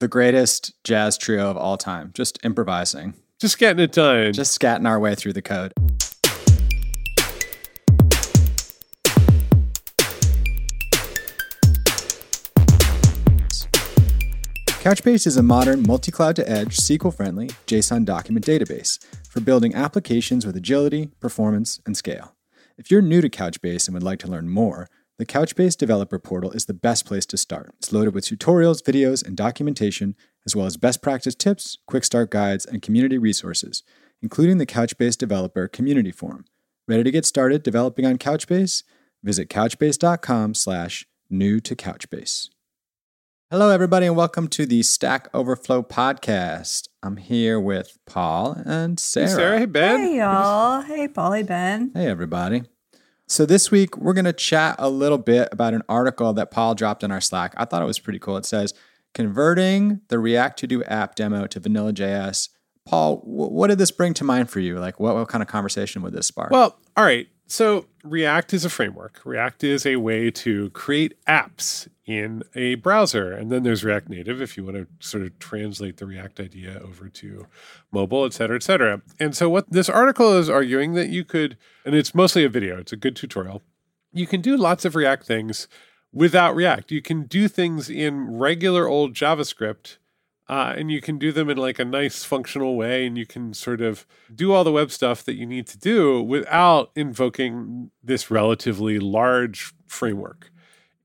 the greatest jazz trio of all time, just improvising, Just getting it done. just scatting our way through the code. Couchbase is a modern multi cloud to edge, SQL friendly JSON document database for building applications with agility, performance, and scale. If you're new to Couchbase and would like to learn more, the Couchbase Developer Portal is the best place to start. It's loaded with tutorials, videos, and documentation, as well as best practice tips, quick start guides, and community resources, including the Couchbase Developer Community Forum. Ready to get started developing on Couchbase? Visit couchbase.com slash new to Couchbase. Hello, everybody, and welcome to the Stack Overflow podcast. I'm here with Paul and Sarah. Hey, Sarah, hey, Ben. Hey y'all. Hey Polly Ben. Hey, everybody. So, this week we're going to chat a little bit about an article that Paul dropped in our Slack. I thought it was pretty cool. It says, Converting the React to Do app demo to Vanilla JS. Paul, wh- what did this bring to mind for you? Like, what, what kind of conversation would this spark? Well, all right. So React is a framework. React is a way to create apps in a browser. And then there's React Native if you want to sort of translate the React idea over to mobile, et cetera, et cetera. And so what this article is arguing that you could, and it's mostly a video, it's a good tutorial. You can do lots of React things without React. You can do things in regular old JavaScript uh, and you can do them in like a nice functional way and you can sort of do all the web stuff that you need to do without invoking this relatively large framework.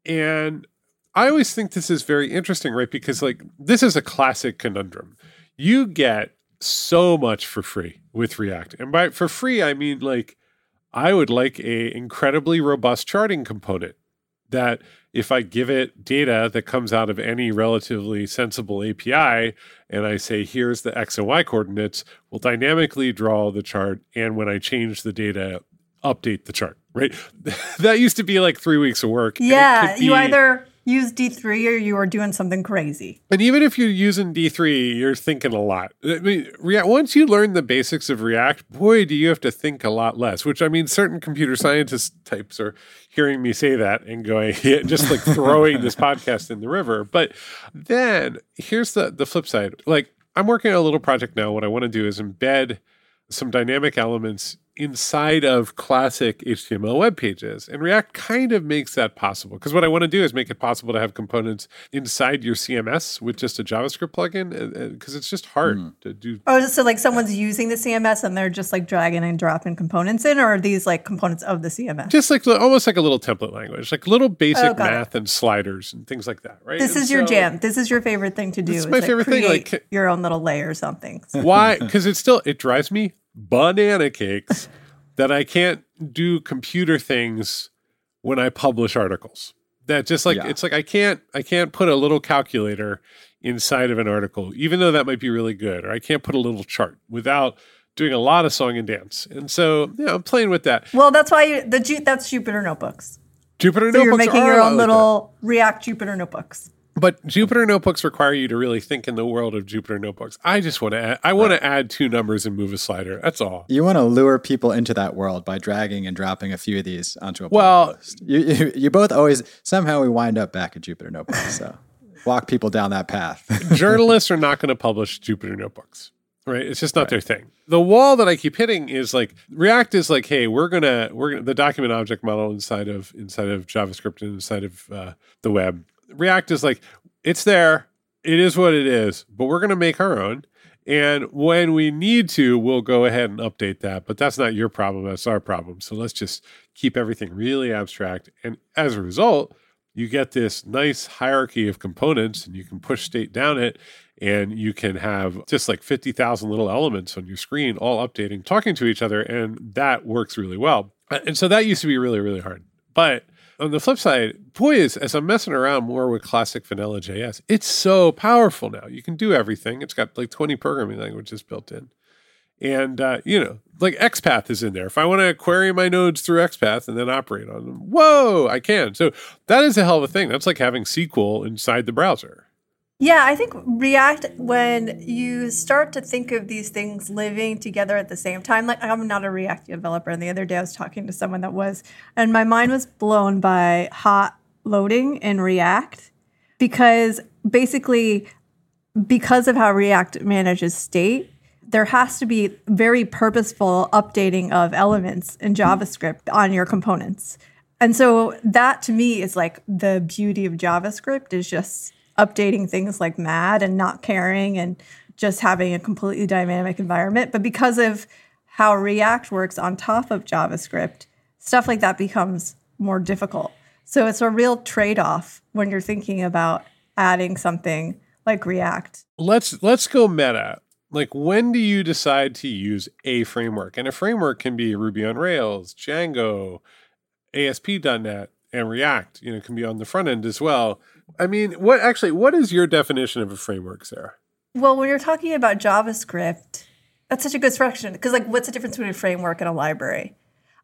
And i always think this is very interesting right? Because like this is a classic conundrum. You get so much for free with react. And by for free i mean like i would like a incredibly robust charting component that if I give it data that comes out of any relatively sensible API and I say, here's the X and Y coordinates, will dynamically draw the chart. And when I change the data, update the chart, right? that used to be like three weeks of work. Yeah, could you either use D3 or you are doing something crazy. And even if you're using D3, you're thinking a lot. I mean, React, once you learn the basics of React, boy, do you have to think a lot less, which I mean, certain computer scientist types are hearing me say that and going, yeah, just like throwing this podcast in the river. But then here's the, the flip side. Like, I'm working on a little project now. What I want to do is embed some dynamic elements inside of classic HTML web pages. And React kind of makes that possible. Because what I want to do is make it possible to have components inside your CMS with just a JavaScript plugin, because it's just hard hmm. to do. Oh, so like someone's using the CMS and they're just like dragging and dropping components in, or are these like components of the CMS? Just like almost like a little template language, like little basic Oh, got it. math and sliders and things like that, right? this And is your jam. This is your favorite thing to do. is is, my like, favorite thing, like- your own little layer or something. Why? Because it still it drives me banana cakes that I can't do computer things when I publish articles. That just like Yeah. it's like I can't I can't put a little calculator inside of an article, even though that might be really good, or I can't put a little chart without doing a lot of song and dance. And so yeah, I'm playing with that. Well, that's why you, the Ju- that's Jupyter notebooks. Jupyter So you're making are your a lot own like little React Jupyter notebooks. But Jupyter notebooks require you to really think in the world of Jupyter notebooks. I just want to add, I want to add two numbers and move a slider. That's all. you want to lure people into that world by dragging and dropping a few of these onto a Well-. You, you, you both always, somehow we wind up back at Jupyter Notebooks. So walk people down that path. journalists are not going to publish Jupyter notebooks. Right? It's just not their thing. The wall that I keep hitting is like React is like, hey, we're gonna we're gonna the document object model inside of inside of JavaScript and inside of uh, the web. React is like, it's there, it is what it is, but we're gonna make our own. And when we need to, we'll go ahead and update that. But that's not your problem, that's our problem. So let's just keep everything really abstract. And as a result, you get this nice hierarchy of components and you can push state down it and you can have just like 50,000 little elements on your screen all updating, talking to each other. And that works really well. And so that used to be really, really hard. But on the flip side, boy, is, as I'm messing around more with classic vanilla JS, it's so powerful now. You can do everything. It's got like 20 programming languages built in. And, uh, you know, like XPath is in there. If I want to query my nodes through XPath and then operate on them, whoa, I can. So that is a hell of a thing. That's like having SQL inside the browser. Yeah, I think React, when you start to think of these things living together at the same time, like I'm not a React developer, and the other day I was talking to someone that was, and my mind was blown by hot loading in React because basically because of how React manages state, there has to be very purposeful updating of elements in JavaScript on your components. And so that to me is like the beauty of JavaScript is just updating things like mad and not caring and just having a completely dynamic environment. But because of how React works on top of JavaScript, stuff like that becomes more difficult. So it's a real trade off when you're thinking about adding something like React. Let's let's go meta. Like when do you decide to use a framework? And a framework can be Ruby on Rails, Django, ASP.NET, and React. You know, can be on the front end as well. I mean, what actually what is your definition of a framework, Sarah? Well, when you're talking about JavaScript, that's such a good question because like what's the difference between a framework and a library?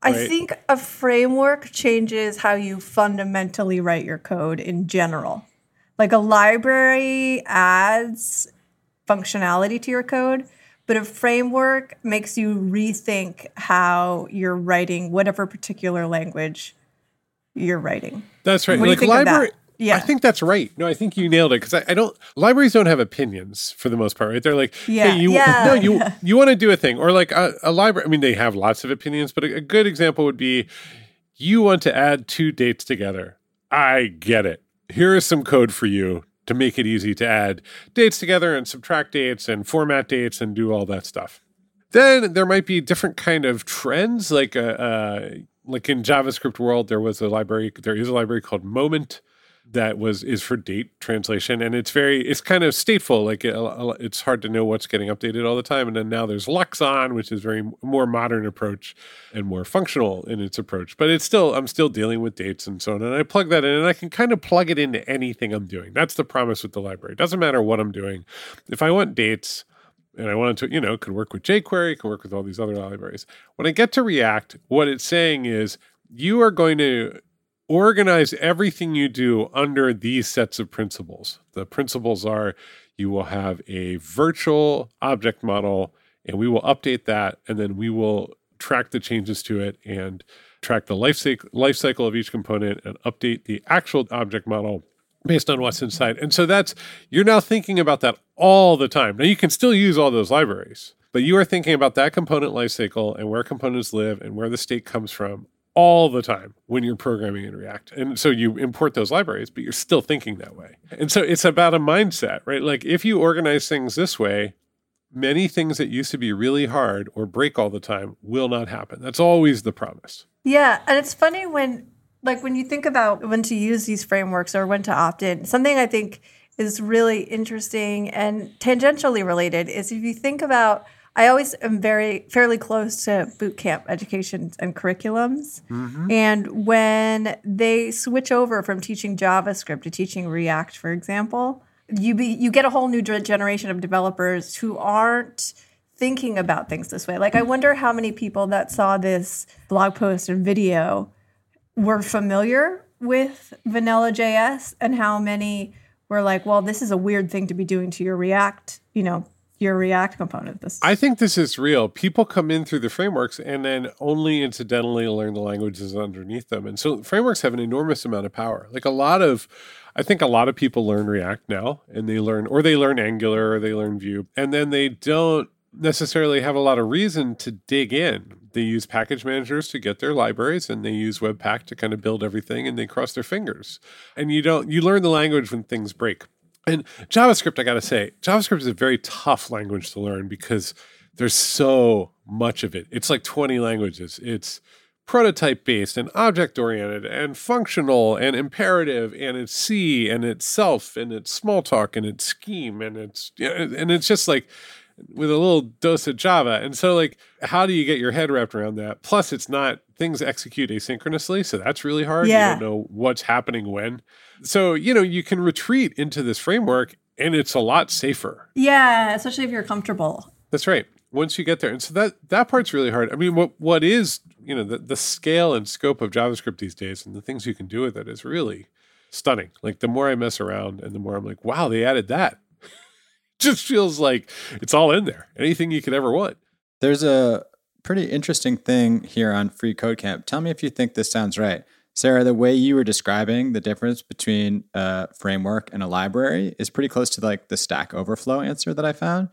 I think a framework changes how you fundamentally write your code in general. Like a library adds functionality to your code, but a framework makes you rethink how you're writing whatever particular language you're writing. That's right. What like think of that? library. Yeah. I think that's right. No, I think you nailed it because I, I don't. Libraries don't have opinions for the most part, right? They're like, Yeah, hey, you yeah, no, you you want to do a thing, or like a, a library. I mean, they have lots of opinions, but a, a good example would be, you want to add two dates together. I get it. Here is some code for you to make it easy to add dates together and subtract dates and format dates and do all that stuff. Then there might be different kind of trends, like uh, uh, like in JavaScript world, there was a library. There is a library called Moment that was is for date translation, and it's very it's kind of stateful. Like it, it's hard to know what's getting updated all the time. And then now there's Luxon, which is very more modern approach and more functional in its approach. But it's still I'm still dealing with dates and so on, and I plug that in, and I can kind of plug it into anything I'm doing. That's the promise with the library. It doesn't matter what I'm doing. If I want dates and I wanted to, you know, could work with jQuery, could work with all these other libraries. When I get to React, what it's saying is you are going to organize everything you do under these sets of principles. The principles are you will have a virtual object model and we will update that and then we will track the changes to it and track the life cycle, of each component and update the actual object model based on what's inside. And so that's you're now thinking about that all the time. Now you can still use all those libraries, but you are thinking about that component lifecycle and where components live and where the state comes from all the time when you're programming in React. And so you import those libraries, but you're still thinking that way. And so it's about a mindset, right? Like if you organize things this way, many things that used to be really hard or break all the time will not happen. That's always the promise. Yeah, and it's funny when like when you think about when to use these frameworks or when to opt in. Something I think is really interesting and tangentially related is if you think about I always am very fairly close to boot camp education and curriculums. Mm-hmm. And when they switch over from teaching JavaScript to teaching React, for example, you be, you get a whole new generation of developers who aren't thinking about things this way. Like I wonder how many people that saw this blog post and video were familiar with vanilla JS and how many were like, well, this is a weird thing to be doing to your React, you know, your React component. This I think this is real. People come in through the frameworks and then only incidentally learn the languages underneath them. And so frameworks have an enormous amount of power. Like a lot of, I think a lot of people learn React now and they learn, or they learn Angular or they learn Vue, and then they don't necessarily have a lot of reason to dig in. They use package managers to get their libraries and they use Webpack to kind of build everything and they cross their fingers. And you don't, you learn the language when things break. And JavaScript, I got to say, JavaScript is a very tough language to learn because there's so much of it. It's like 20 languages. It's prototype based and object oriented and functional and imperative and it's C and it's self and it's Smalltalk and it's scheme and it's and it's just like with a little dose of Java. And so like how do you get your head wrapped around that? Plus it's not things execute asynchronously, so that's really hard. Yeah. You don't know what's happening when. So, you know, you can retreat into this framework and it's a lot safer. yeah, especially if you're comfortable. That's right. Once you get there, and so that that part's really hard. I mean, what what is you know the the scale and scope of JavaScript these days, and the things you can do with it is really stunning. Like the more I mess around, and the more I'm like, wow, they added that. Just feels like it's all in there. Anything you could ever want. There's a pretty interesting thing here on Free Code Camp. Tell me if you think this sounds right. Sarah, the way you were describing the difference between a framework and a library is pretty close to like the Stack Overflow answer that I found.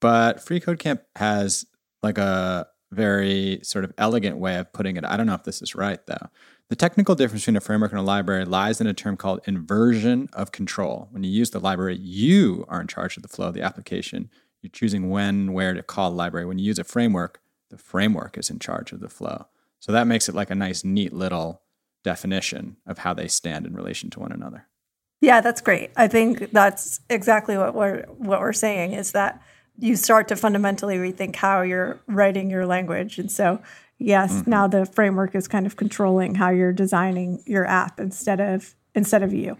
But FreeCodeCamp has like a very sort of elegant way of putting it. I don't know if this is right though. The technical difference between a framework and a library lies in a term called inversion of control. When you use the library, you are in charge of the flow of the application. You're choosing when, where to call the library. When you use a framework, the framework is in charge of the flow. So that makes it like a nice, neat little definition of how they stand in relation to one another. Yeah, that's great. I think that's exactly what we're what we're saying is that you start to fundamentally rethink how you're writing your language. And so, yes, mm-hmm. now the framework is kind of controlling how you're designing your app instead of instead of you.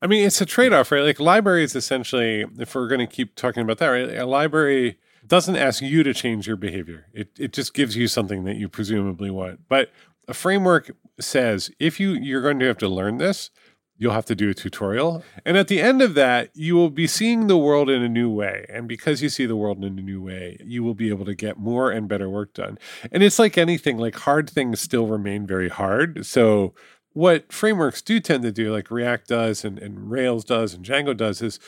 I mean, it's a trade-off, right? Like libraries essentially, if we're going to keep talking about that, right? A library doesn't ask you to change your behavior. It it just gives you something that you presumably want. But a framework says if you you're going to have to learn this, you'll have to do a tutorial. And at the end of that, you will be seeing the world in a new way. And because you see the world in a new way, you will be able to get more and better work done. And it's like anything, like hard things still remain very hard. So what frameworks do tend to do, like React does and, and Rails does and Django does, is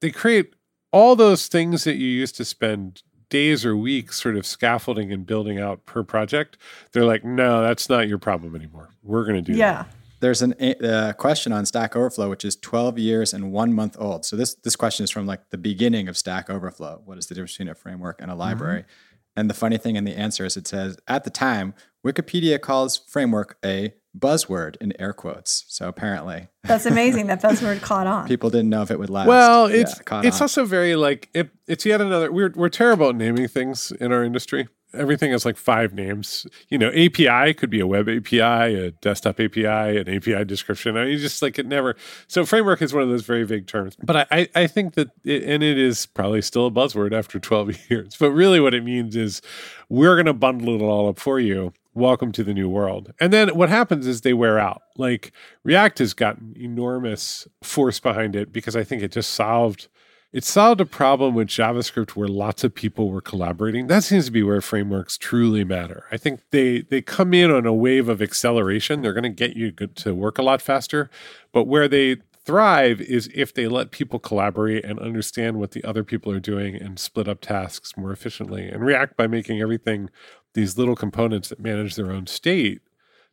they create all those things that you used to spend days or weeks sort of scaffolding and building out per project. They're like, no, that's not your problem anymore. We're going to do yeah. That there's an a question on Stack Overflow, which is 12 years and one month old. So this this question is from like the beginning of Stack Overflow. What is the difference between a framework and a library? Mm-hmm. And the funny thing in the answer is it says at the time Wikipedia calls framework a buzzword in air quotes. So apparently, that's amazing that buzzword caught on. People didn't know if it would last. Well, it's yeah, it's on. also very like it, it's yet another. We're we're terrible at naming things in our industry everything has like five names. You know, API could be a web API, a desktop API, an API description. I mean, just like it never. So framework is one of those very vague terms. But I, I think that, it, and it is probably still a buzzword after 12 years. But really, what it means is we're going to bundle it all up for you. Welcome to the new world. And then what happens is they wear out. Like React has gotten enormous force behind it because I think it just solved it solved a problem with JavaScript where lots of people were collaborating. That seems to be where frameworks truly matter. I think they they come in on a wave of acceleration. They're going to get you to work a lot faster, but where they thrive is if they let people collaborate and understand what the other people are doing and split up tasks more efficiently. And React by making everything these little components that manage their own state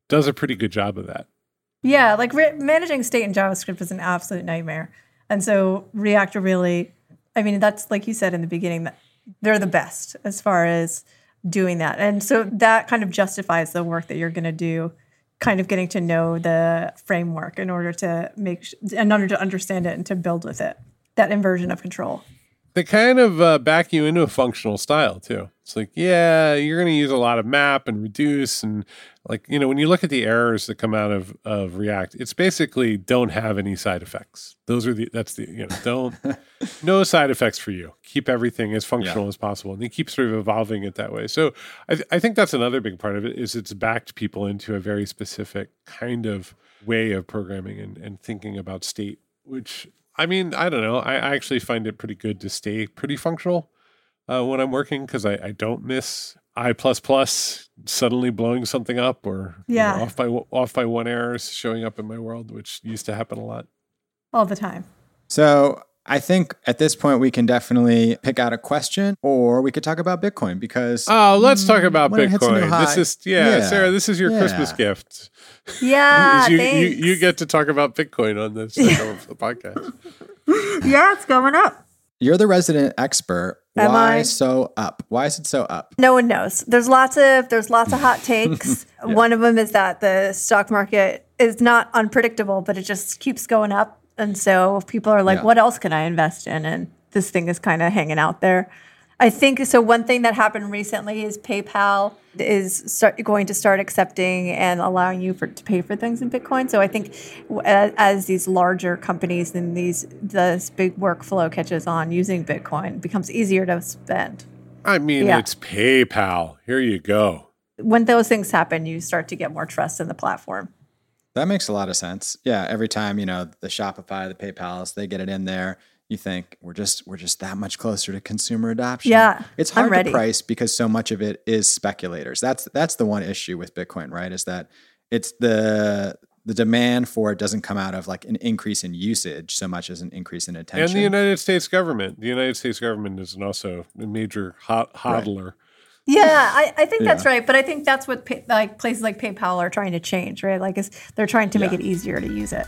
does a pretty good job of that. Yeah, like re- managing state in JavaScript is an absolute nightmare. And so React really, I mean, that's like you said in the beginning, that they're the best as far as doing that. And so that kind of justifies the work that you're going to do, kind of getting to know the framework in order to make in order to understand it and to build with it. That inversion of control. They kind of uh, back you into a functional style too. It's like, yeah, you're going to use a lot of map and reduce and like, you know, when you look at the errors that come out of, of React, it's basically don't have any side effects. Those are the, that's the, you know, don't, no side effects for you. Keep everything as functional yeah. as possible. And they keep sort of evolving it that way. So I, th- I think that's another big part of it is it's backed people into a very specific kind of way of programming and, and thinking about state, which I mean, I don't know. I, I actually find it pretty good to stay pretty functional uh, when I'm working because I, I don't miss I plus plus suddenly blowing something up or yeah. You know, off by off by one errors showing up in my world, which used to happen a lot. All the time. So I think at this point we can definitely pick out a question, or we could talk about Bitcoin because oh, let's talk about Bitcoin. This is yeah, yeah, Sarah. This is your yeah. Christmas gift. Yeah, you, you, you get to talk about Bitcoin on this podcast. yeah, it's going up. You're the resident expert. Am Why I? so up? Why is it so up? No one knows. There's lots of there's lots of hot takes. yeah. One of them is that the stock market is not unpredictable, but it just keeps going up, and so people are like, yeah. "What else can I invest in?" And this thing is kind of hanging out there. I think so. One thing that happened recently is PayPal is start, going to start accepting and allowing you for to pay for things in Bitcoin. So I think as, as these larger companies and these this big workflow catches on using Bitcoin, it becomes easier to spend. I mean, yeah. it's PayPal. Here you go. When those things happen, you start to get more trust in the platform. That makes a lot of sense. Yeah, every time you know the Shopify, the PayPal's, they get it in there you think we're just we're just that much closer to consumer adoption. Yeah, it's hard to price because so much of it is speculators. That's that's the one issue with Bitcoin, right? Is that it's the the demand for it doesn't come out of like an increase in usage so much as an increase in attention. And the United States government. The United States government is also a major hot hodler. Right. Yeah, I, I think yeah. that's right. But I think that's what pay, like places like PayPal are trying to change, right? Like, is they're trying to yeah. make it easier to use it.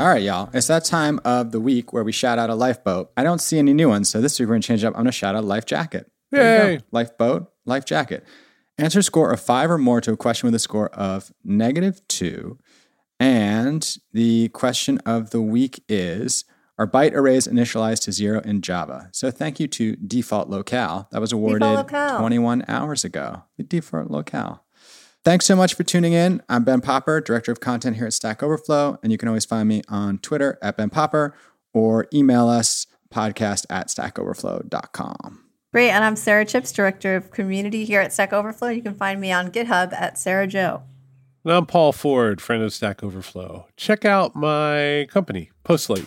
All right, y'all. It's that time of the week where we shout out a lifeboat. I don't see any new ones, so this week we're gonna change up. I'm gonna shout out life jacket. Yay! Lifeboat, life jacket. Answer a score of five or more to a question with a score of negative two. And the question of the week is Are byte arrays initialized to zero in Java? So thank you to Default Locale. That was awarded 21 hours ago. The Default Locale. Thanks so much for tuning in. I'm Ben Popper, Director of Content here at Stack Overflow, and you can always find me on Twitter at Ben Popper or email us podcast at stackoverflow.com. Great. And I'm Sarah Chipps, Director of Community here at Stack Overflow. You can find me on GitHub at Sarah Joe. And I'm Paul Ford, friend of Stack Overflow. Check out my company, Postlight